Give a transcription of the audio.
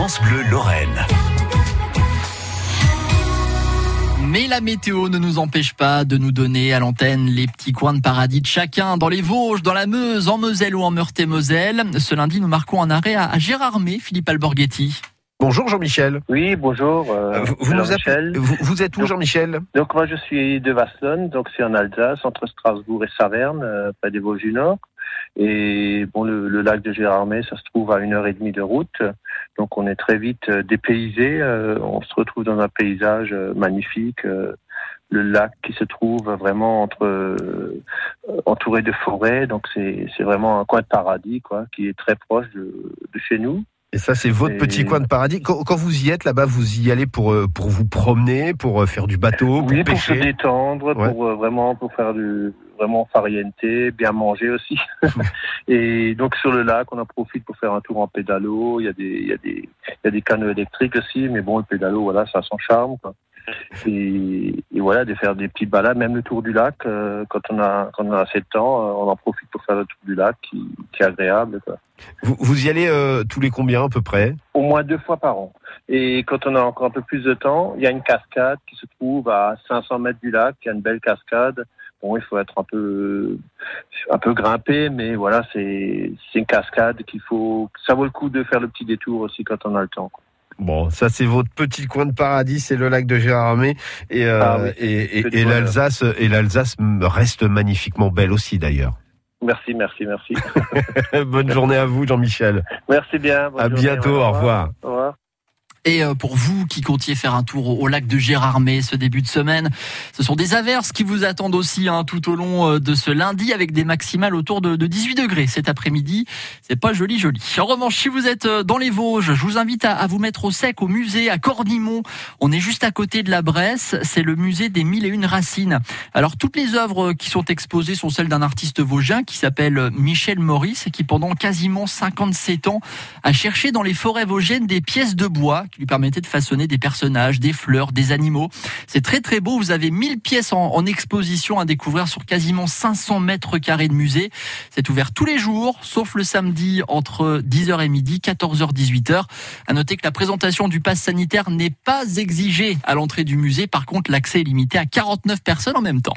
France Bleu Lorraine. Mais la météo ne nous empêche pas de nous donner à l'antenne les petits coins de paradis de chacun, dans les Vosges, dans la Meuse, en Moselle ou en Meurthe-et-Moselle. Ce lundi, nous marquons un arrêt à Gérardmer, Philippe Alborghetti. Bonjour Jean-Michel. Oui, bonjour. Euh, vous, vous, nous appelez, vous, vous, êtes où Jean-Michel? Donc moi je suis de Vasselonne, donc c'est en Alsace, entre Strasbourg et Saverne, euh, près des Vosges du Nord. Et bon, le, le, lac de Gérardmer, ça se trouve à une heure et demie de route, donc on est très vite euh, dépaysé. Euh, on se retrouve dans un paysage euh, magnifique. le lac qui se trouve vraiment entre entouré de forêts, donc c'est c'est vraiment un coin de paradis quoi, qui est très proche de, de chez nous. Et ça, c'est votre et... petit coin de paradis. Quand, quand vous y êtes là-bas, vous y allez pour pour vous promener, pour faire du bateau, pour oui, pêcher. pour se détendre, ouais. pour vraiment pour faire du vraiment farienté, bien manger aussi. et donc sur le lac, on en profite pour faire un tour en pédalo. Il y a des, il y a des, il y a des canaux électriques aussi, mais bon, le pédalo, voilà, ça a son charme. Quoi. Et, et, voilà, de faire des petits balades, même le tour du lac, euh, quand on a quand on a assez de temps, euh, on en profite pour faire le tour du lac, qui, qui est agréable. Quoi. Vous, vous y allez euh, tous les combien à peu près? Au moins deux fois par an. Et quand on a encore un peu plus de temps, il y a une cascade qui se trouve à 500 mètres du lac, il y a une belle cascade. Bon, il faut être un peu, un peu grimpé, mais voilà, c'est, c'est une cascade qu'il faut, ça vaut le coup de faire le petit détour aussi quand on a le temps. Quoi. Bon, ça c'est votre petit coin de paradis, c'est le lac de Gérardmer et, euh, ah oui, et, et, et l'Alsace et l'Alsace reste magnifiquement belle aussi d'ailleurs. Merci, merci, merci. bonne journée à vous, Jean-Michel. Merci bien. à journée, bientôt. Au revoir. Au revoir. Et euh, pour vous qui comptiez faire un tour au lac de Gérardmer ce début de semaine, ce sont des averses qui vous attendent aussi hein, tout au long euh, de ce lundi avec des maximales autour de, de 18 degrés cet après-midi. C'est pas joli joli. En revanche, si vous êtes euh, dans les Vosges, je vous invite à, à vous mettre au sec au musée à Cornimont. On est juste à côté de la Bresse. C'est le musée des mille et une racines. Alors toutes les œuvres qui sont exposées sont celles d'un artiste vosgien qui s'appelle Michel Maurice et qui pendant quasiment 57 ans a cherché dans les forêts vosgiennes des pièces de bois qui lui permettait de façonner des personnages, des fleurs, des animaux. C'est très très beau. Vous avez 1000 pièces en, en, exposition à découvrir sur quasiment 500 mètres carrés de musée. C'est ouvert tous les jours, sauf le samedi entre 10h et midi, 14h, 18h. À noter que la présentation du pass sanitaire n'est pas exigée à l'entrée du musée. Par contre, l'accès est limité à 49 personnes en même temps.